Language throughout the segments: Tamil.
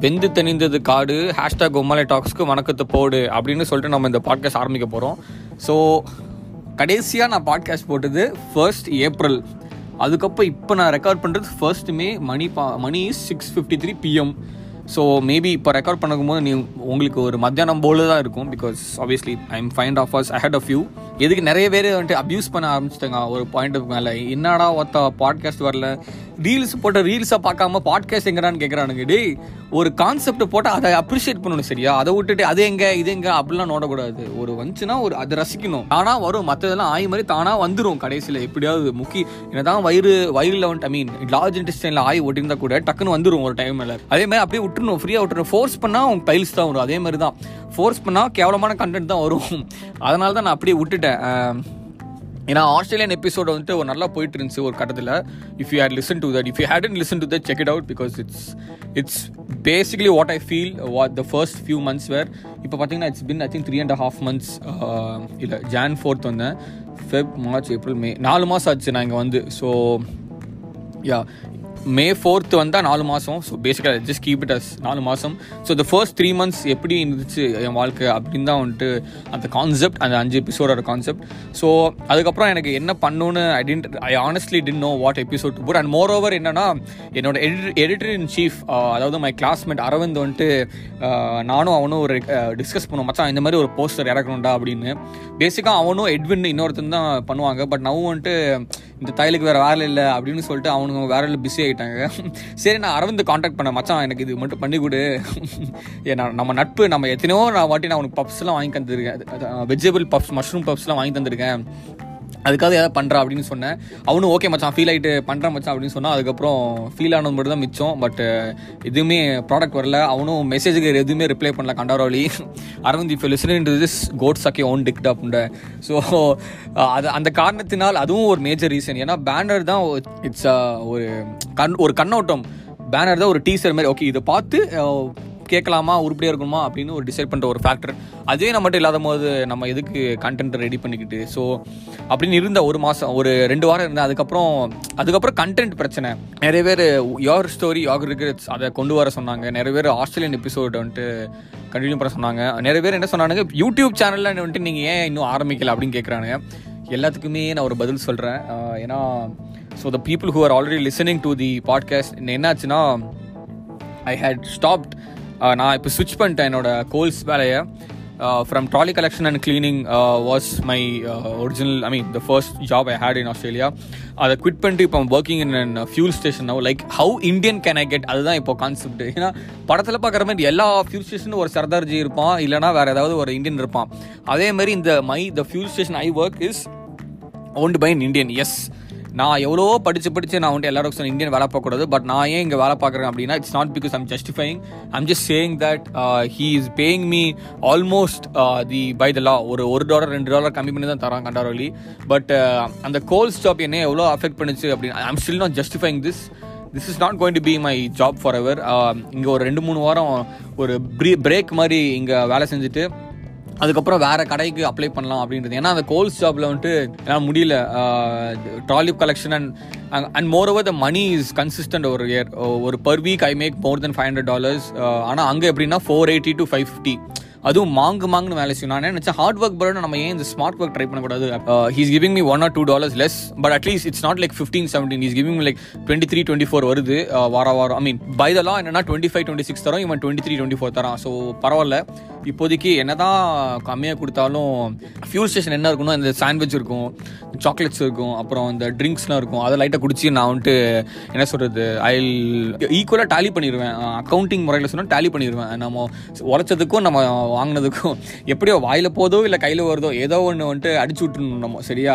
வெந்து தணிந்தது காடு ஹேஷ்டாக் ஒம்மாலை டாக்ஸ்க்கு வணக்கத்தை போடு அப்படின்னு சொல்லிட்டு நம்ம இந்த பாட்காஸ்ட் ஆரம்பிக்க போகிறோம் ஸோ கடைசியாக நான் பாட்காஸ்ட் போட்டது ஃபர்ஸ்ட் ஏப்ரல் அதுக்கப்புறம் இப்போ நான் ரெக்கார்ட் பண்ணுறது ஃபர்ஸ்ட் மே மணி பா மணி six fifty three PM so maybe இப்போ ரெக்கார்ட் பண்ணும்போது நீ உங்களுக்கு ஒரு மத்தியானம் போல தான் இருக்கும் because obviously I am find of as head of you எதுக்கு நிறைய பேர் வந்துட்டு அப்யூஸ் பண்ண ஆரம்பிச்சிட்டாங்க. ஒரு பாயிண்ட்டுக்கு மேலே. என்னடா ஒருத்த பாட்காஸ்ட் வரல? ரீல்ஸ் போட்ட ரீல்ஸை பார்க்காம பாட்காஸ்ட் எங்கடான்னு கேட்குறானுங்க டே ஒரு கான்செப்ட் போட்டால் அதை அப்ரிஷியேட் பண்ணணும் சரியா? அதை விட்டுட்டு அது எங்க இது எங்க அப்படிலாம் நோடக்கூடாது. ஒரு வந்துச்சுன்னா ஒரு அதை ரசிக்கணும். தானா வரும். மற்றதெல்லாம் ஆய் மாதிரி தானா வந்துடும் கடைசியில். எப்படியாவது முக்கி என்னதான் வயிறு வயிறில் வந்துட்டு ஐ மீன் லார்ஜ் இன்டெஸ்டைனில் ஆய் ஓட்டியிருந்தா கூட டக்குன்னு வந்துடும் ஒரு டைமில் அதே மாதிரி அப்படியே விட்டு விட்டுருணும் ஃப்ரீயாக விட்டுருணும் ஃபோர்ஸ் பண்ணால் அவங்க பைல்ஸ் தான் வரும். அதே மாதிரி தான் ஃபோர்ஸ் பண்ணால் கேவலமான கண்டென்ட் தான் வரும். அதனால தான் நான் அப்படியே விட்டுட்டேன். ஏன்னா ஆஸ்திரேலியன் எபிசோட் வந்துட்டு ஒரு நல்லா போயிட்டு இருந்துச்சு ஒரு கட்டத்தில். If you had listen to that if you hadn't listen to that check it out because it's it's basically what I feel what the first few months where இப்போ பார்த்தீங்கன்னா it's been I think three and half months இல்லை ஜான் ஃபோர்த் வந்தேன். ஃபெப் மார்ச் ஏப்ரல் மே நாலு மாதம் ஆச்சு நான் இங்கே வந்து. ஸோ யா மே ஃபோர்த் வந்தால் நாலு மாதம் ஸோ பேசிக்காக ஜஸ்ட் கீப் இட் அஸ் நாலு மாதம் so the first three months எப்படி இருந்துச்சு என் வாழ்க்கை அப்படின்னு தான் வந்துட்டு அந்த கான்செப்ட் அந்த அஞ்சு எபிசோடோட கான்செப்ட் ஸோ அதுக்கப்புறம் எனக்கு என்ன பண்ணணும்னு I didn't I honestly didn't know what episode to put and moreover என்னன்னா என்னோட எடிட்டர் இன் சீஃப் அதாவது மை கிளாஸ்மேட் அரவிந்த் வந்துட்டு நானும் அவனும் ஒரு டிஸ்கஸ் பண்ணுவோம். மச்சான் இந்த மாதிரி ஒரு போஸ்டர் இறக்கணும்டா அப்படின்னு. பேசிக்காக அவனும் எட்வின் இன்னொருத்தன் தான் பண்ணுவாங்க. பட் நவ் வந்துட்டு இந்த தையலுக்கு வேறு வேலை இல்லை அப்படின்னு சொல்லிட்டு அவனுங்க வேலையில் பிஸி ஆகிட்டாங்க சரி நான் அரவிந்த் காண்டாக்ட் பண்ண மச்சான் எனக்கு இது மட்டும் பண்ணி கொடு. ஏன்னா நம்ம நட்பு நம்ம எத்தனையோ நான் வாட்டி நான் உனக்கு பப்ஸ்லாம் வாங்கி தந்துருக்கேன். வெஜிடபிள் பப்ஸ் மஷ்ரூம் பப்ஸ்லாம் வாங்கி தந்திருக்கேன். அதுக்காக ஏதாவது பண்ணுறா அப்படின்னு சொன்னேன். அவனும் ஓகே மச்சான் ஃபீல் ஆகிட்டு பண்ணுறேன் மச்சான் அப்படின்னு சொன்னால் அதுக்கப்புறம் ஃபீல் ஆனது மட்டும் தான் மிச்சம். பட் எதுவுமே ப்ராடக்ட் வரல. அவனும் மெசேஜுக்கு எதுவுமே ரிப்ளை பண்ணல கண்டாரோலி அரவிந்த் இப்போ லிசனிங் டு திஸ் கோட் சக்கே ஓன் டிக்ட் அப்புண்ட ஸோ அது அந்த காரணத்தினால் அதுவும் ஒரு மேஜர் ரீசன் ஏன்னா பேனர் தான் இட்ஸ் uh, ஒரு கண் ஒரு கண்ணோட்டம். பேனர் தான் ஒரு டீசர் மாதிரி ஓகே இதை பார்த்து uh, கேட்கலாமா உருப்படியாக இருக்கணுமா அப்படின்னு ஒரு டிசைட் பண்ணுற ஒரு ஃபேக்டர் அதுவே நம்மகிட்ட இல்லாத போது நம்ம எதுக்கு கண்டென்ட் ரெடி பண்ணிக்கிட்டு? ஸோ அப்படின்னு இருந்த ஒரு மாதம் ஒரு ரெண்டு வாரம் இருந்தேன். அதுக்கப்புறம் அதுக்கப்புறம் கண்டென்ட் பிரச்சனை. நிறைய பேர் யோர் ஸ்டோரி யோர் ரிக்ரெட்ஸ் அதை கொண்டு வர சொன்னாங்க. நிறைய பேர் ஆஸ்திரேலியன் எபிசோட் வந்துட்டு கண்டினியூ பண்ண சொன்னாங்க. நிறைய பேர் என்ன சொன்னாங்க யூடியூப் சேனலில் வந்துட்டு நீங்கள் ஏன் இன்னும் ஆரம்பிக்கல அப்படின்னு கேட்குறாங்க எல்லாத்துக்குமே நான் ஒரு பதில் சொல்கிறேன் ஏன்னா so the people who are already listening to the podcast என்னாச்சுன்னா ஐ ஹேட் ஸ்டாப்ட் நான் இப்போ ஸ்விட்ச் பண்ணிட்டேன் என்னோட கோல்ஸ் வேலையை. From trolley collection and cleaning was my original I mean the first job I had in Australia அதை குவிட் பண்ணிட்டு இப்போ working in an fuel station now like how Indian can I get அதுதான் இப்போ கான்செப்ட் ஏன்னா படத்தில் பார்க்குற மாதிரி எல்லா ஃபியூல் ஸ்டேஷனும் ஒரு சர்தார்ஜி இருப்பான் இல்லைனா வேறு ஏதாவது ஒரு இந்தியன் இருப்பான். அதே மாதிரி இந்த my the fuel station I work is owned by an Indian as நான் எவ்வளோ படித்து படிச்சு நான் வந்துட்டு எல்லாரும் சொன்ன இந்தியன் வேலை பார்க்கக்கூடாது பட் நான் ஏன் இங்கே வேலை பார்க்குறேன் அப்படின்னா it's not because I'm justifying I'm just saying that he is paying me almost the by the law ஒரு ஒரு டாலர் ரெண்டு டாலர் கம்மி பண்ணி தான் தரான் கண்டாரோலி. பட் uh, அந்த கோல் ஸ்டாப் என்ன எவ்வளோ அஃபெக்ட் பண்ணுச்சு அப்படின்னு I'm still not justifying this this is not going to be my job forever இங்கே ஒரு ரெண்டு மூணு வாரம் ஒரு ப்ரீ பிரேக் மாதிரி இங்கே வேலை செஞ்சுட்டு அதுக்கப்புறம் வேற கடைக்கு அப்ளை பண்ணலாம் அப்படின்றது. ஏன்னா அந்த கோல்ஸ் ஜாப்ல வந்துட்டு என்னால் முடியல. Trolley collection and and moreover the money is consistent ஒரு இயர் ஒரு per week I make more than five hundred dollars ஆனால் அங்கே எப்படின்னா four eighty to five fifty அதுவும் மாங்கு மாங்குன்னு வேலை செய்யும். நான் என்ன நினச்சேன் ஹார்ட் ஒர்க் பரோட நம்ம ஏன் இந்த ஸ்மார்ட் ஒர்க் ட்ரை பண்ணக்கூடாது? He's giving me one or two dollars less but at least it's not like fifteen seventeen is giving like twenty three twenty four வருது uh, வார வாரம். ஐ மீன் பை தலா என்னன்னா டுவெண்ட்டி ஃபைவ் டுவெண்ட்டி சிக்ஸ் தரோம் இவன் டுவெண்ட்டி த்ரீ டுவெண்ட்டி ஃபோர் தரான். ஸோ பரவாயில்ல. இப்போதைக்கு என்னதான் கம்மியாக கொடுத்தாலும் ஃபியூல் ஸ்டேஷன் என்ன இருக்கும்னா இந்த சாண்ட்விச் இருக்கும் சாக்லேட்ஸ் இருக்கும் அப்புறம் இந்த ட்ரிங்க்ஸ்லாம் இருக்கும். அதை லைட்டாக குடிச்சு நான் வந்துட்டு என்ன சொல்கிறது ஐ ஈக்குவலாக டேலி பண்ணிடுவேன் அக்கௌண்டிங் uh, முறையில் சொன்னால் டேலி பண்ணிடுவேன் நம்ம உழைச்சதுக்கும் நம்ம வாங்கினதுக்கும் எப்படியோ வாயில் போதோ இல்லை கையில் வருதோ ஏதோ ஒன்று வந்துட்டு அடிச்சு விட்டுணும் நம்ம சரியா?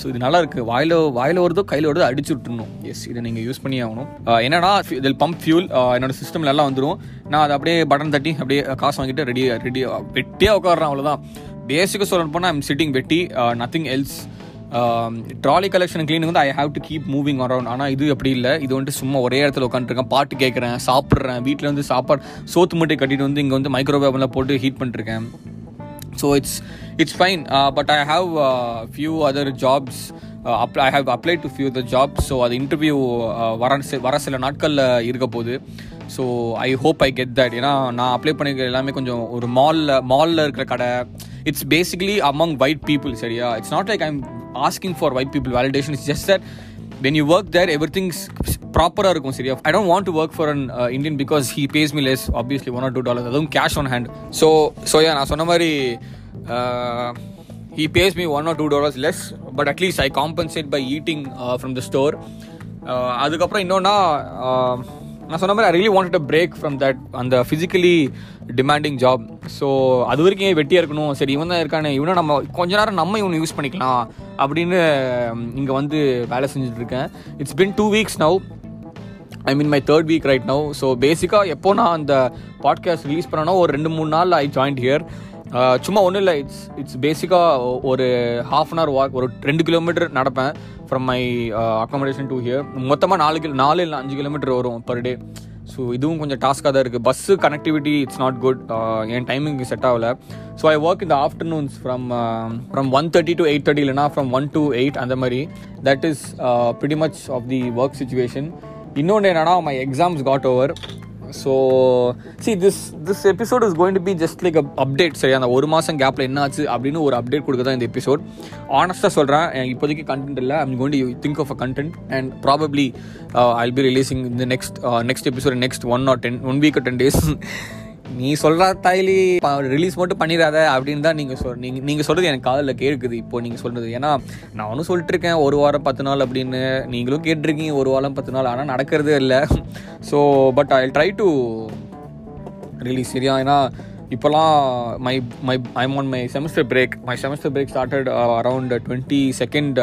ஸோ இது நல்லா இருக்குது வாயில் வாயில் வருதோ கையில் வருதோ அடிச்சு விட்டுணும் எஸ் இதை நீங்கள் யூஸ் பண்ணி ஆகணும். என்னன்னா இதில் பம்ப் ஃபியூல் என்னோட சிஸ்டம்ல எல்லாம் வந்துடும் நான் அதை அப்படியே பட்டன் தட்டி அப்படியே காசு வாங்கிட்டு ரெடி ரெடி வெட்டியாக உட்காடுறேன் அவ்வளோதான் பேசிக்காக சொல்லணும் போனால் ஐம் சிட்டிங் வெட்டி nothing else trolley collection cleaning வந்து I have to keep moving around ஆனால் இது அப்படி இல்லை. இது வந்துட்டு சும்மா ஒரே இடத்துல உட்காந்துருக்கேன் பாட்டு கேட்குறேன் சாப்பிட்றேன். வீட்டில் வந்து சாப்பாடு சோத்து மூட்டை கட்டிட்டு வந்து இங்கே வந்து மைக்ரோவேவ்ல போட்டு ஹீட் பண்ணிருக்கேன் so it's it's fine but I have few other jobs apply I have apply to few the job so அது இன்டர்வியூ வர வர சில நாட்களில் இருக்க போகுது. So I hope I get that ஏன்னா நான் அப்ளை பண்ணிக்கிற எல்லாமே கொஞ்சம் ஒரு மாலில் மாலில் இருக்கிற கடை. It's basically among white people சரியா? It's not like I'm asking for why people validation is just that when you work there every things ப்ராப்பராக இருக்கும் சரியா? I don't want to work for an Indian because he pays me less obviously one or two dollars அதுவும் cash on hand so so yeah நான் சொன்ன மாதிரி he pays me one or two dollars less but at least I compensate by eating from the store அதுக்கப்புறம் இன்னொன்னா நான் சொன்ன மாதிரி I really wanted a break from that அந்த ஃபிசிக்கலி டிமாண்டிங் ஜாப் ஸோ அது வரைக்கும் ஏன் வெட்டியாக இருக்கணும்? சரி இவன் தான் இருக்கானே. இவனை நம்ம கொஞ்ச நேரம் நம்ம இவனை யூஸ் பண்ணிக்கலாம் அப்படின்னு இங்கே வந்து வேலை செஞ்சுட்டு இருக்கேன். It's been two weeks now I mean my third week right now so பேசிக்காக எப்போ நான் அந்த பாட்காஸ்ட் ரிலீஸ் பண்ணனோ ஒரு ரெண்டு மூணு நாள் ஐ ஜாயின்ட் ஹியர் சும்மா ஒன்றும் இல்லை. இட்ஸ் இட்ஸ் பேசிக்காக ஒரு ஹாஃப் அன் ஹவர் வாக் ஒரு ரெண்டு கிலோமீட்டர் நடப்பேன். From my accommodation to here மொத்தமாக நாலு கிலோ நாலு இல்லை அஞ்சு கிலோமீட்டர் வரும் பர் டே ஸோ இதுவும் கொஞ்சம் டாஸ்க்காக தான் இருக்குது bus connectivity it's not good N timing set ஆகல. ஸோ ஐ ஒர்க் இந்த afternoons from from one thirty to eight thirty இல்லைனா ஃப்ரம் ஒன் டு எயிட் அந்த மாதிரி. That is pretty much of the work situation இன்னொன்று என்னென்னா my exams got over so see this this episode is going to be just like update சரி அந்த ஒரு மாதம் கேப்பில் என்ன ஆச்சு அப்படின்னு ஒரு அப்டேட் கொடுக்க தான் இந்த எபிசோட் ஆனஸ்ட்டாக சொல்கிறேன் இப்போதைக்கு கண்டென்ட் இல்லை. I'm going to think of a content and probably I'll be releasing இந்த next next episode next one or ten one week ten days நீ சொல்கிற டைலி ரிலீஸ் மட்டும் பண்ணிடாத அப்படின்னு தான் நீங்கள் சொல் நீங்கள் நீங்கள் சொல்கிறது எனக்கு காதில் கேட்குது இப்போ நீங்கள் சொல்கிறது ஏன்னா நான் ஒன்றும் சொல்லிட்டு இருக்கேன் ஒரு வாரம் பத்து நாள் அப்படின்னு. நீங்களும் கேட்டிருக்கீங்க ஒரு வாரம் பத்து நாள். ஆனால் நடக்கிறதே இல்லை. So but I try to release சரியா? ஏன்னா இப்போலாம் my my I'm on my semester break my semester break started around twenty second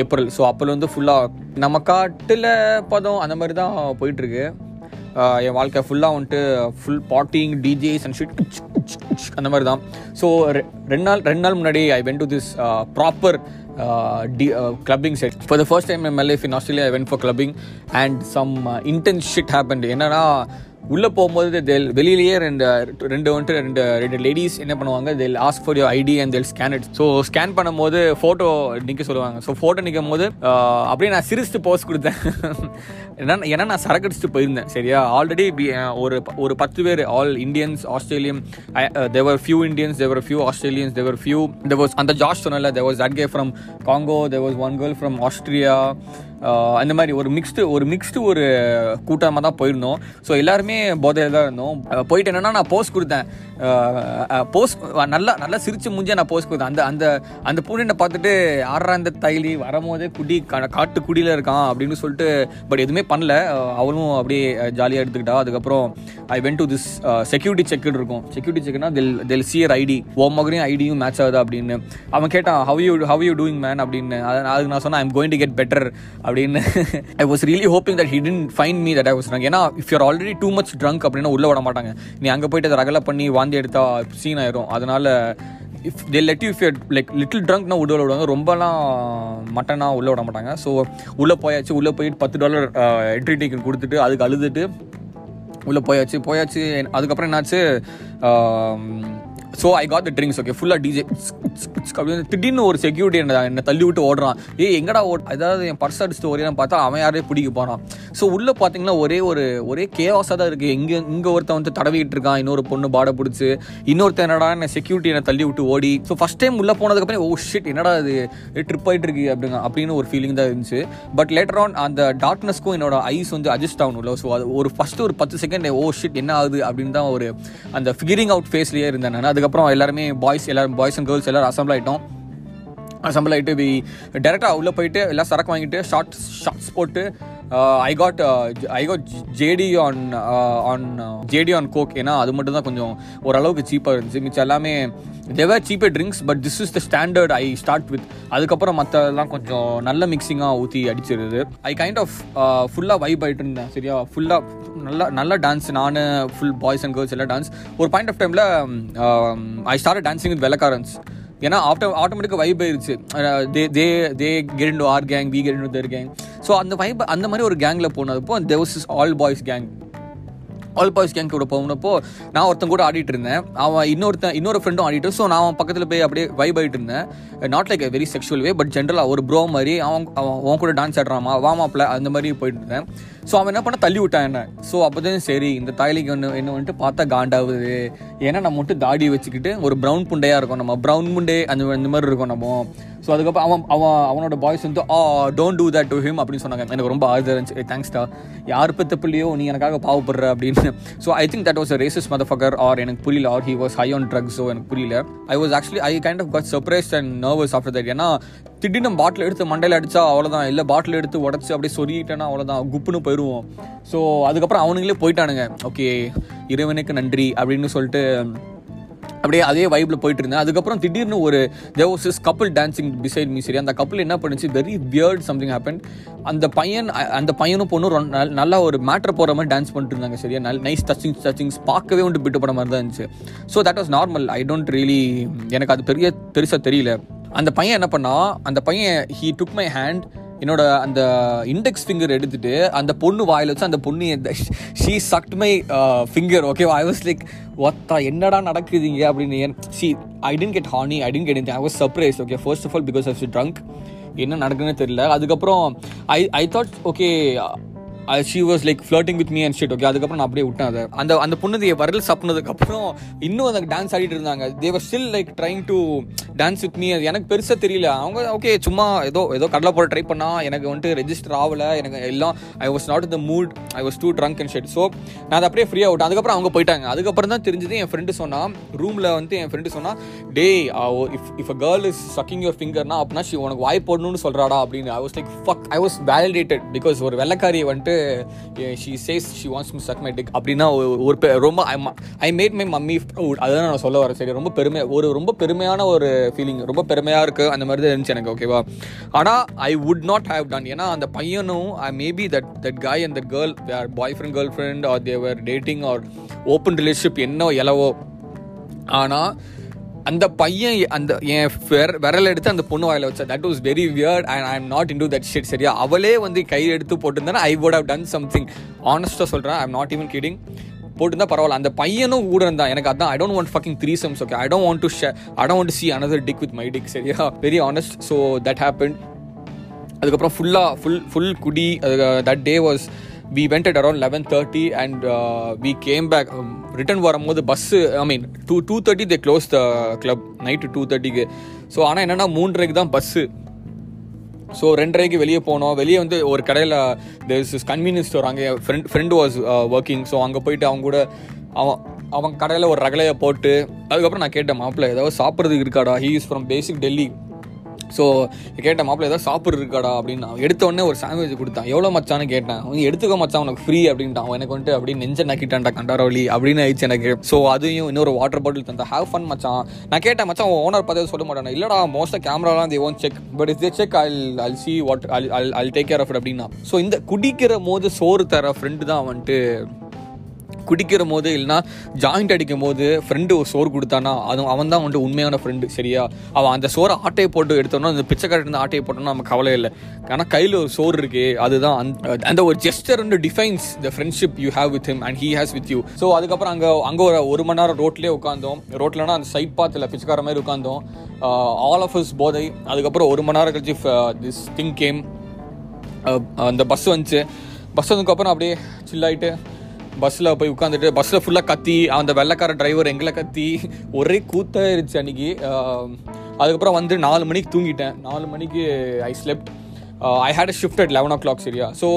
April so அப்போல வந்து ஃபுல்லாக நம்ம காட்டில் பதம் அந்த மாதிரி தான் போயிட்டுருக்கு. என் வாழ்க்கை ஃபுல்லாக வந்துட்டு full partying DJs and shit அந்த மாதிரி தான். ஸோ ரெண்டு நாள் ரெண்டு நாள் முன்னாடி I went to this proper the clubbing set for the first time MLA life in Australia I went for clubbing and some intense shit happen என்னன்னா உள்ளே போகும்போது தெல் வெளியிலேயே ரெண்டு ரெண்டு வந்துட்டு ரெண்டு ரெண்டு லேடிஸ் என்ன பண்ணுவாங்க? They'll ask for your ID and they'll scan it so scan பண்ணும்போது ஃபோட்டோ நிற்க சொல்லுவாங்க. ஸோ ஃபோட்டோ நிற்கும் போது uh, அப்படியே நான் சிரிச்சுட்டு போஸ்ட் கொடுத்தேன். ஏன்னா ஏன்னா நான் சரக்கடிச்சுட்டு போயிருந்தேன். சரியா? ஆல்ரெடி ஒரு ஒரு பத்து பேர் all Indians Australian there were few Indians there were few Australians there were few there அந்த ஜார்ஜ் சொன்னல there was that guy from Congo there was one girl from Austria அந்த மாதிரி ஒரு மிக்ஸ்டு ஒரு மிக்ஸ்டு ஒரு கூட்டமாக தான் போயிருந்தோம். ஸோ எல்லாருமே போதையில் தான் இருந்தோம். போயிட்டு என்னன்னா நான் போஸ்ட் கொடுத்தேன். போஸ்ட் நல்லா நல்லா சிரிச்சு முடிஞ்சா நான் போஸ்ட் கொடுத்தேன். அந்த அந்த அந்த பூனை பார்த்துட்டு ஆடுறா அந்த தைலி? வரும்போதே குடி காட்டு குடியில் இருக்கான் அப்படின்னு சொல்லிட்டு பட் எதுவுமே பண்ணல. அவளும் அப்படியே ஜாலியாக எடுத்துக்கிட்டா. அதுக்கப்புறம் I went to this security check இருக்கும். செக்யூரிட்டி செக்னா தெல் தெல் சியர் ஐடி ஓ மகனையும் ஐடியும் மேட்ச் ஆகுது அப்படின்னு. அவன் கேட்டான் how you how you doing man அப்படின்னு. அதுக்கு நான் சொன்னேன் I'm going to get better அப்படின்னு. I was really hoping that he didn't find me that I was drunk ஏன்னா if you're already too much drunk அப்படின்னா உள்ள விட மாட்டாங்க. நீ அங்கே போயிட்டு அதை ரகலை பண்ணி வாந்தி எடுத்தா சீன் ஆயிரும். அதனால if they let you if like little ட்ரங்க்னா உள்ள விடுவாங்க. ரொம்பலாம் மட்டனாக உள்ளே விட மாட்டாங்க. ஸோ உள்ளே போயாச்சு உள்ளே போயிட்டு பத்து டாலர் என்ட்ரி டிக்கெட் கொடுத்துட்டு அதுக்கு அழுதுட்டு உள்ளே போயாச்சு. போயாச்சு அதுக்கப்புறம் என்னாச்சு? So I got the drinks okay ஃபுல்லாக டிஜே அப்படின்னு திடீர்னு ஒரு செக்யூரிட்டி என்ன என்னை தள்ளி விட்டு ஓடுறான். ஏ எங்கடா ஓட் அதாவது என் பர்ஸ் அடிச்சுட்டு ஒரே பார்த்தா அவன் யாரே பிடிக்க போனான் ஸோ உள்ளே பார்த்தீங்கன்னா ஒரே ஒரு ஒரே கேவாஸாக தான் இருக்குது இங்கே இங்கே ஒருத்தன் வந்து தடவிட்டு இருக்கான். இன்னொரு பொண்ணு பாட பிடிச்சி. இன்னொருத்தன் என்னடா என்ன செக்யூரிட்டி என்னை தள்ளி விட்டு ஓடி. ஸோ ஃபஸ்ட் டைம் உள்ளே போனதுக்கப்புறம் oh, ஓ ஷிட் என்னடா இது? ட்ரிப் ஆகிட்டு இருக்கு. அப்படிங்க அப்படின்னு ஒரு ஃபீலிங் தான் இருந்துச்சு. பட் லேட்டர் ஆன் அந்த டார்க்னஸ்க்கும் என்னோட ஐஸ் வந்து அட்ஜஸ்ட் ஆகணும்ல ஸோ அது ஒரு ஃபஸ்ட்டு ஒரு பத்து செகண்ட் ஓ ஷிட் என்ன ஆகுது? அப்படின்னு தான் ஒரு அந்த ஃபிகரிங் அவுட் ஃபேஸ்லேயே இருந்தேன் நான். அது அதுக்கப்புறம் எல்லாருமே பாய்ஸ் எல்லாரும் பாய்ஸ் அண்ட் கேர்ள்ஸ் எல்லாரும் அசம்பிள் ஆகிட்டோம் அசம்பிள் ஆகிட்டு வி டேரெக்டாக உள்ளே போயிட்டு எல்லாம் சரக்கு வாங்கிட்டு ஷார்ட் ஷார்ட்ஸ் போட்டு I got I got JD on on JD on coke ஏன்னா அது மட்டும் தான் கொஞ்சம் ஓரளவுக்கு சீப்பாக இருந்துச்சு. மிச்சம் எல்லாமே there were cheaper drinks but this is the standard I start with அதுக்கப்புறம் மற்றெல்லாம் கொஞ்சம் நல்ல மிக்சிங்காக ஊற்றி அடிச்சிருது. ஐ கைண்ட் ஆஃப் ஃபுல்லாக வைப் ஆகிட்டு இருந்தேன் சரியா? ஃபுல்லாக நல்லா நல்ல டான்ஸ் நான் ஃபுல் பாய்ஸ் அண்ட் கேர்ள்ஸ் எல்லாம் டான்ஸ் ஒரு பாயிண்ட் ஆஃப் டைமில் ஐ ஸ்டார்ட் டான்ஸிங் வித் வெலக்காரன்ஸ் ஏன்னா ஆட்டோ ஆட்டோமேட்டிக்காக வைப் ஆயிருச்சு. They they they get in our gang we get in their gang so அந்த வைப் அந்த மாதிரி ஒரு கேங்கில் போனதுப்போ there is all boys gang all boys gang கூட போனப்போ நான் ஒருத்தன் கூட ஆடிட்டு இருந்தேன். அவன் இன்னொருத்தன் இன்னொரு ஃப்ரெண்டும் ஆடிட்டு ஸோ நான் அவன் பக்கத்தில் போய் அப்படியே வைப் ஆகிட்டு இருந்தேன். Not like very sexual way but ஜென்ரலாக ஒரு ப்ரோ மாதிரி அவன் அவன் அவன் கூட டான்ஸ் ஆடுறாமா வாமாப்பில் அந்த மாதிரி போயிட்டு இருந்தேன். ஸோ அவன் என்ன பண்ண தள்ளி விட்டான் என்ன. ஸோ அப்போ தான் சரி இந்த தாய்லிக்கு ஒன்று என்ன வந்துட்டு பார்த்தா காண்டாகுது ஏன்னா நம்ம மட்டும் தாடி வச்சுக்கிட்டு ஒரு ப்ரௌன் புண்டையாக இருக்கும் நம்ம. ப்ரௌன் புண்டே அந்த இந்த மாதிரி இருக்கும் நம்ம. ஸோ அதுக்கப்புறம் அவன் அவன் அவனோட பாய்ஸ் வந்து ஆ don't do that to him அப்படின்னு சொன்னாங்க. எனக்கு ரொம்ப ஆறுதல் இருந்துச்சு. தேங்க்ஸ்டா யார் பெத்த பிள்ளையோ நீ எனக்காக பாவப்படுற அப்படின்னு. So I think that was a racist mother fucker or எனக்கு புரியல or he was high on ட்ரக்ஸோ so எனக்கு புரியல. I was actually I kind of got surprise and nervous after that ஏன்னா திடீர்னு பாட்டில் எடுத்து மண்டையில் அடித்தா அவ்வளோதான் இல்லை பாட்டில் எடுத்து உடச்சி அப்படியே சொருகிட்டேன்னா அவ்வளோதான் குப்புன்னு போயிடுவோம் ஸோ அதுக்கப்புறம் அவனுங்களே போயிட்டானுங்க. ஓகே இறைவனுக்கு நன்றி அப்படின்னு சொல்லிட்டு அப்படியே அதே வைப்பில் போயிட்டு இருந்தேன். அதுக்கப்புறம் திடீர்னு ஒரு there was is dancing decide me சரி அந்த கப்பல் என்ன பண்ணுச்சு? வெரி பியர்ட் சம்திங் ஹேப்பன் அந்த பையன் அந்த பையனும் பொண்ணும் நல்- நல்லா ஒரு மேட்ரு போகிற மாதிரி டான்ஸ் பண்ணிட்டு இருந்தாங்க சரியா? நல் நைஸ் டச்சிங் டச்சிங்ஸ் பார்க்கவே வந்து பிட்டு படம் மாதிரி தான் இருந்துச்சு. So that was normal I don't really எனக்கு அது பெரிய பெருசாக தெரியல. அந்த பையன் என்ன பண்ணா அந்த பையன் ஹீ டுக் மை ஹேண்ட் என்னோட அந்த இண்டெக்ஸ் ஃபிங்கர் எடுத்துட்டு அந்த பொண்ணு வாயில் வச்சு அந்த பொண்ணு she sucked my finger okay I was like ஒத்தா என்னடா நடக்குதுங்க? அப்படின்னு see I didn't get honey I didn't get I was surprise okay first of all because of drunk என்ன நடக்குதுன்னு தெரியல. அதுக்கப்புறம் I I thought okay she was like flirting with me and shit okay அதுக்கப்புறம் நான் அப்படியே விட்டேன் அதை. அந்த அந்த பொண்ணு வரல் சாப்பிட்டதுக்கு இன்னும் அந்த டான்ஸ் ஆடிட்டு இருந்தாங்க. There were still like trying to dance with me அது எனக்கு பெருசாக தெரியல. அவங்க ஓகே சும்மா ஏதோ ஏதோ கடலை போட ட்ரை பண்ணால் எனக்கு வந்துட்டு ரெஜிஸ்டர் ஆகலை. எனக்கு எல்லாம் I was not the mood I was too drunk and shit so நான் அதை அப்படியே ஃப்ரீயாக விட்டேன். அதுக்கப்புறம் அவங்க போயிட்டாங்க. அதுக்கப்புறம் தான் தெரிஞ்சது என் ஃப்ரெண்டு சொன்னால் ரூமில் வந்து என் ஃப்ரெண்டு சொன்னால் டே if if a girl is sucking your ஃபிங்கர்னா அப்படின்னா ஷி உனக்கு வாய் போடணும்னு சொல்கிறாடா அப்படின்னு. I was like fuck I was validated because ஒரு வெள்ளக்காரியை வந்துட்டு she says she wants miss suck my dick அப்படின்னா ஒரு- பெ- ரொம்ப I made my mummy proud அதுதான் நான் சொல்ல வரேன் சரி. ரொம்ப பெருமை ஒரு ரொம்ப பெருமையான ஒரு ஃபீலிங் ரொம்ப பெருமையாக இருக்குது அந்த மாதிரி தான் இருந்துச்சு எனக்கு ஓகேவா ஆனால் I would not have done ஏன்னா அந்த பையனும் I maybe that that guy and that girl boyfriend girlfriend or there were dating or open relationship என்ன எலவோ. ஆனால் அந்த பையன் அந்த என் விரல் எடுத்து அந்த பொண்ணு வாயில வச்சா. That was very weird and I am not into that shit சரியா? அவளே வந்து கை எடுத்து போட்டிருந்தா I would have done something ஆனஸ்டாக சொல்கிறேன் I am not even kidding போட்டிருந்தா பரவாயில்ல. அந்த பையனும் கூட இருந்தான். எனக்கு அதான் I don't want fucking threesomes okay I don't want to share I don't want see another dick with my dick சரியா? Very honest so that happen அதுக்கப்புறம் ஃபுல்லாக ஃபுல் ஃபுல் குடி that day was we went at around eleven thirty and we came back return வரும்போது bus I mean two two thirty they close the club night two தேர்ட்டிக்கு ஸோ ஆனால் என்னென்னா மூன்றரைக்கு தான் பஸ்ஸு ஸோ ரெண்டரைக்கு வெளியே போனோம். வெளியே வந்து ஒரு கடையில் தேர்ஸ் இஸ் கன்வீனியன்ஸ் ஸ்டோர் அங்கே friend friend was working so அங்கே போயிட்டு அவங்க கூட அவன் அவன் கடையில் ஒரு ரகலையை போட்டு அதுக்கப்புறம் நான் கேட்டேன் மாப்பிள்ள ஏதாவது சாப்பிட்றதுக்கு இருக்காடா? He is from basic Delhi so கேட்டேன் மாப்பிள்ள ஏதாவது சாப்பிட்றது இருக்காடா? அப்படின்னு. நான் எடுத்த உடனே ஒரு சாண்ட்விச் கொடுத்தான். எவ்வளோ மச்சான்னு கேட்டேன். அவன் எடுத்துக்க மச்சான் உனக்கு ஃப்ரீ அப்படின்ட்டான். அவன் எனக்கு வந்துட்டு அப்படி நெஞ்ச நக்கிட்டான்டா கண்டாரவழி அப்படின்னு ஆயிடுச்சு எனக்கு. ஸோ அதையும் இன்னொரு வாட்டர் பாட்டில் தந்தா. ஹேவ் ஃபன் மச்சான். நான் கேட்டேன் மச்சான் ஓனர் பார்த்து சொல்ல மாட்டான்? இல்லடா மோஸ்ட்டாக கேமராலாம் the own check but is they check all all see what all all take care of அப்படின்னா. ஸோ இந்த குடிக்கிற போது சோறு தர ஃப்ரெண்டு தான் வந்துட்டு குடிக்கிற போது இல்லைனா ஜாயிண்ட் அடிக்கும் போது ஃப்ரெண்டு ஒரு சோறு கொடுத்தானா அது அவன் தான் வந்துட்டு உண்மையான ஃப்ரெண்டு சரியா? அவன் அந்த சோறை ஆட்டையை போட்டு எடுத்தோன்னா அந்த பிச்சைக்காரட்டு இருந்து ஆட்டையை போட்டோம்னா நம்ம கவலை இல்லை. ஆனால் கையில் ஒரு சோறு இருக்கு அதுதான் அந்த அந்த ஒரு ஜெஸ்டர் வந்து defines the friendship you have with him and he has with you so அதுக்கப்புறம் அங்கே அங்கே ஒரு ஒரு மணி நேரம் ரோட்லேயே உட்காந்தோம் ரோட்லனா அந்த சைட் பாத்தில் பிச்சைக்கார மாதிரி உட்காந்தோம் ஆல் ஆஃப் இஸ் போதை அதுக்கப்புறம் ஒரு மணி நேரம் கழிச்சு திஸ் திங் கேம் அந்த பஸ் வந்துச்சு. பஸ் வந்ததுக்கப்புறம் அப்படியே சில்லாயிட்டு பஸ்ஸில் போய் உட்காந்துட்டு பஸ்ஸில் ஃபுல்லாக கத்தி அந்த வெள்ளைக்கார டிரைவர் எங்களை கத்தி ஒரே கூத்தாயிருச்சு அன்னைக்கு. அதுக்கப்புறம் வந்து நாலு மணிக்கு தூங்கிட்டேன். நாலு மணிக்கு I slept I had a shift at eleven o'clock சரியா? So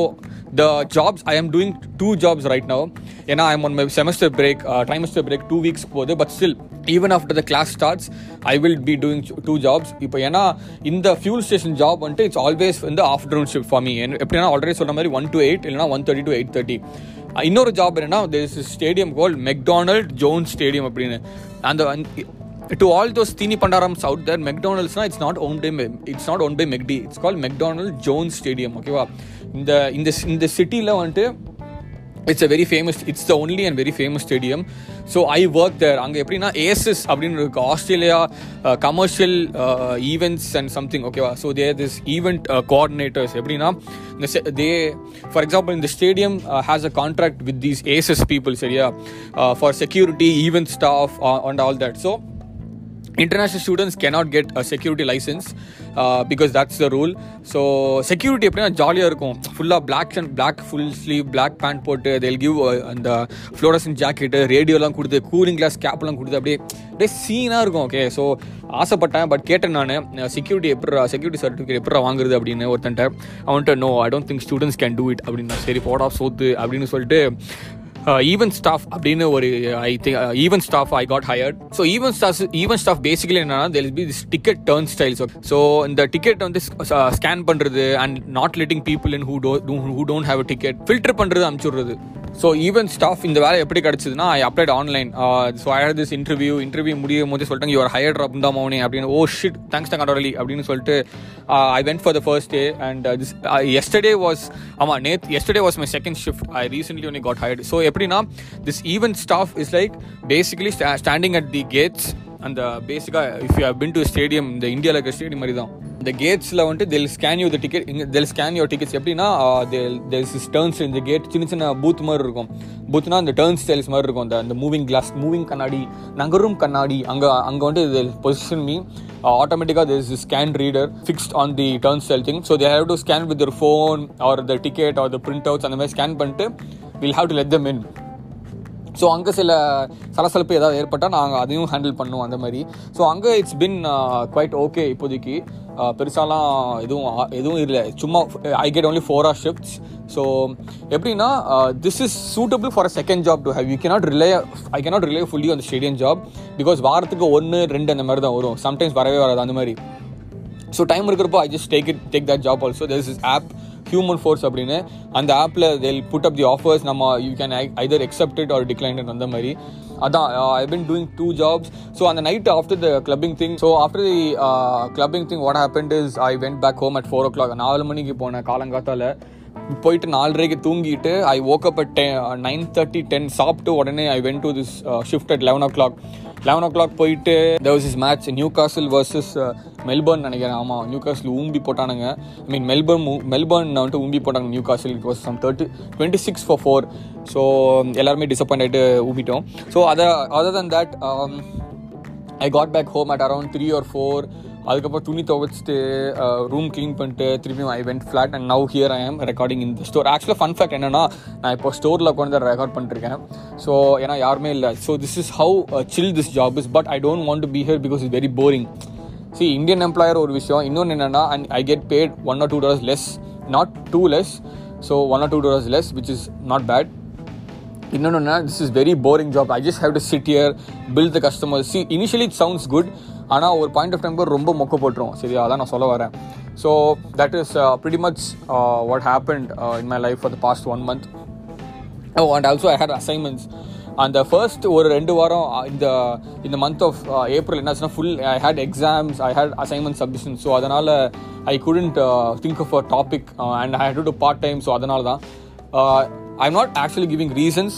the jobs I am doing two jobs right now ஏன்னா I am on my semester break trimester break two weeks போகுது. But still even after the class starts I will be doing two jobs இப்போ ஏன்னா இந்த ஃபியூல் ஸ்டேஷன் ஜாப் வந்துட்டு இட்ஸ் ஆல்வேஸ் வந்து ஆஃப்டர்நூன் ஷிஃப்ட் ஃபார் மீ எப்படின்னா ஆல்ரெடி சொன்ன மாதிரி ஒன் டு எயிட் இல்லைனா one thirty to eight thirty இன்னொரு ஜாப் என்னன்னா this stadium call McDonald Jones stadium அப்படின்னு. அந்த டு ஆல் தோஸ் தீனி பண்டாரம்ஸ் out there மெக்டானல்ஸ்னா it's not own day it's not own by McD it's call McDonald Jones stadium ஓகேவா இந்த இந்த இந்த சிட்டியில் வந்துட்டு it's a very famous it's the only and very famous stadium so I work there அங்கே எப்படின்னா ஏசஸ் அப்படின்னு இருக்கு Australia commercial events and something ஓகேவா so there this event coordinators எப்படின்னா இந்த தே ஃபார் எக்ஸாம்பிள் இந்த stadium has a contract with these Aces people சரியா? For security event staff and all that so international students cannot get a security licence because that's the rule so security எப்படின்னா ஜாலியாக இருக்கும். ஃபுல்லாக black and black full sleeve black pant போட்டு தெல் கிவ் uh, அந்த ஃப்ளோரசன் ஜாக்கெட்டு ரேடியோலாம் கொடுத்து கூலிங் கிளாஸ் கேப்லாம் கொடுத்து அப்படியே அப்படியே சீனாக இருக்கும் ஓகே ஸோ ஆசைப்பட்டேன் பட் கேட்டேன் நான் செக்யூரிட்டி எப்படி செக்யூரிட்டி சர்டிஃபிகேட் எப்படி வாங்குறது? அப்படின்னு ஒருத்தன்ட்ட அவன்கிட்ட no I don't think students can do it அப்படின்னு சரி போடா சோத்து அப்படின்னு சொல்லிட்டு ஈவன் ஸ்டாஃப் அப்படின்னு ஒரு I think even staff I got hired so even staff even staff basically என்னன்னா they'll be this ticket turnstiles so இந்த டிக்கெட் வந்து ஸ்கேன் பண்ணுறது and not letting people in who do who don't have ticket filter பண்ணுறது அனுப்பிச்சுடுறது ஸோ ஈவன் ஸ்டாஃப் இந்த வேலை எப்படி கிடச்சிதுன்னா I applied online so I had this interview interview முடியும் போது சொல்லிட்டாங்க யுவர் ஹையர் அப் தான் மௌனி அப்படின்னு. ஓ ஷிட் தேங்க்ஸ் தங்க கடவுளி அப்படின்னு சொல்லிட்டு I went for the first day and this yesterday was ஆமாம் நேத் yesterday was my second shift I recently only got hired so எப்படின்னா this event staff is like basically standing at the gates அந்த பேசிக்காக if you have been to stadium இந்த இந்தியாவில் இருக்கிற ஸ்டேடியம் மாதிரி தான். இந்த கேட்ஸில் வந்துட்டு they'll scan you the ticket இங்கே தெல் ஸ்கேன் யூர் டிக்கெட்ஸ் எப்படின்னா தெல் இஸ் டர்ன்ஸ் இந்த கேட் சின்ன சின்ன பூத் மாதிரி இருக்கும். பூத்னா அந்த டேர்ன் ஸ்டைல்ஸ் மாதிரி இருக்கும். அந்த அந்த மூவிங் கிளாஸ் மூவிங் கண்ணாடி நகரும் கண்ணாடி அங்கே அங்கே வந்து இது பொசிஷன் மீ ஆட்டோமேட்டிக்காக this scan reader fixed on the on stile thing so they have to scan with with their phone or the ticket or the அந்த மாதிரி ஸ்கேன் பண்ணிட்டு will have to let them in so அங்கே சில சலசலப்பு ஏதாவது ஏற்பட்டால் நாங்கள் அதையும் ஹேண்டில் பண்ணுவோம் அந்த மாதிரி. ஸோ அங்கே இட்ஸ் பின் குவைட் ஓகே இப்போதைக்கு. Uh, பெருசாலாம் எதுவும் uh, எதுவும் இல்லை. சும்மா I get only four or shifts so எப்படின்னா this is suitable for a second job to have you cannot rely I cannot rely fully அந்த ஸ்டேடியம் ஜாப் பிகாஸ் வாரத்துக்கு ஒன்று ரெண்டு அந்த மாதிரி தான் வரும். சம்டைம்ஸ் வரவே வராது அந்த மாதிரி. ஸோ டைம் இருக்கிறப்போ I just take it take that job also this is app Humanforce அப்படின்னு அந்த ஆப்பில் they'll put up the offers நம்ம you can either accept it or declined அந்த மாதிரி. அதான் I been doing two jobs so அந்த night after the clubbing thing so after the clubbing thing what happened is I went back home at four o'clock நாலு மணிக்கு போனேன் காலங்காத்தால. போயிட்டு நாலரைக்கு தூங்கிட்டு I woke up at ten nine thirty ten சாப்பிட்டு உடனே I went to this shift at eleven o'clock eleven o'clock போயிட்டு there's is match Newcastle versus Melbourne நினைக்கிறேன். ஆமாம் நியூ காசில் ஊம்பி போட்டானுங்க. ஐ மீன் மெல்பர்ன் மெல்பர்ன் வந்துட்டு ஊம்பி போட்டாங்க. Newcastle it was some thirty twenty six for four so எல்லாருமே டிசப்பாயிண்ட் ஆகிட்டு ஊம்பிட்டோம். ஸோ அதை other than that I got back home at around three or four அதுக்கப்புறம் துணி துவைச்சிட்டு ரூம் க்ளீன் பண்ணிட்டு திரும்பியும் I went flat and now here I am recording இந்த ஸ்டோர் ஆக்சுவலாக ஃபன் ஃபேக்ட் என்னன்னா நான் இப்போ ஸ்டோரில் உட்காந்து ரெக்கார்ட் பண்ணிருக்கேன் ஸோ ஏன்னா யாருமே இல்லை. So this is how chill this job is but I don't want to be here because is very boring see Indian employer ஒரு விஷயம். இன்னொன்று என்னென்னா and I get paid one or two dollars less not too less so one or two dollars less which is not bad இன்னொன்று this is very boring job I just have to sit here bill the customer see initially it sounds good ஆனால் ஒரு பாயிண்ட் ஆஃப் டைம் ரொம்ப மொக்க போட்டுரும். சரியா அதான் நான் சொல்ல வரேன். So that is pretty much what happened in my life for the past one month oh and also I had assignments அந்த ஃபர்ஸ்ட் ஒரு ரெண்டு வாரம் இந்த இந்த மந்த் ஆஃப் ஏப்ரல் என்னாச்சுன்னா full I had exams I had assignment submission so அதனால் I couldn't think of a topic and I had two part time so அதனால தான் I am not actually giving reasons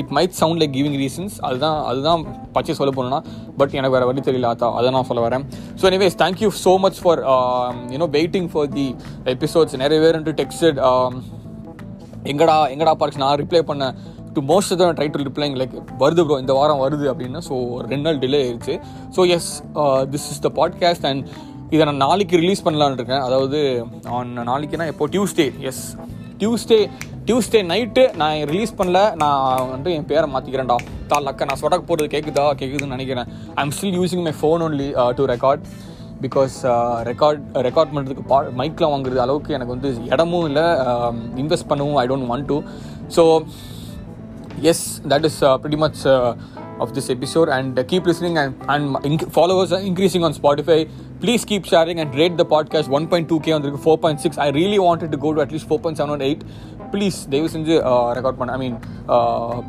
it might sound like giving reasons அதுதான் அதுதான் பச்சை சொல்ல போனோன்னா பட் எனக்கு வேறு வழி தெரியல அதான் அதை நான் சொல்ல வரேன். So anyways thank you so much for you know waiting for the episodes நிறைய பேர் டெக்ஸ்டட் எங்கடா எங்கடா பார்க்ஸ் நான் ரிப்ளை பண்ணேன். டு மோஸ்ட் தான் ட்ரை டு ரிப்ளைங் லைக் வருது ப்ரோ இந்த வாரம் வருது அப்படின்னா. ஸோ ரெண்டு நாள் டிலே ஆயிடுச்சு so yes this is the podcast and இதை நான் நாளைக்கு ரிலீஸ் பண்ணலான்னு இருக்கேன். அதாவது ஆன் நாளைக்குனா எப்போ? Tuesday yes Tuesday Tuesday night நான் ரிலீஸ் பண்ணல. நான் வந்துட்டு என் பேரை மாற்றிக்கிறேன்டா தால் அக்கா நான் சொடக்கு போகிறது கேட்குதா கேட்குதுன்னு நினைக்கிறேன். I am still using my phone only to record because record record பண்ணுறதுக்கு பா மைக்கில் வாங்குறது அளவுக்கு எனக்கு வந்து இடமும் இல்லை. இன்வெஸ்ட் um, பண்ணவும் I don't want to so yes that is pretty much of this episode and uh, keep listening and, and inc- followers are increasing on spotify please keep sharing and rate the podcast 1.2k on the 4.6 i really wanted to go to at least 4.7 or 8 please தயவு செஞ்சு ரெக்கார்ட் பண்ண I mean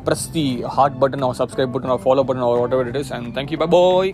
press the heart button or subscribe button or follow button or whatever it is and thank you bye bye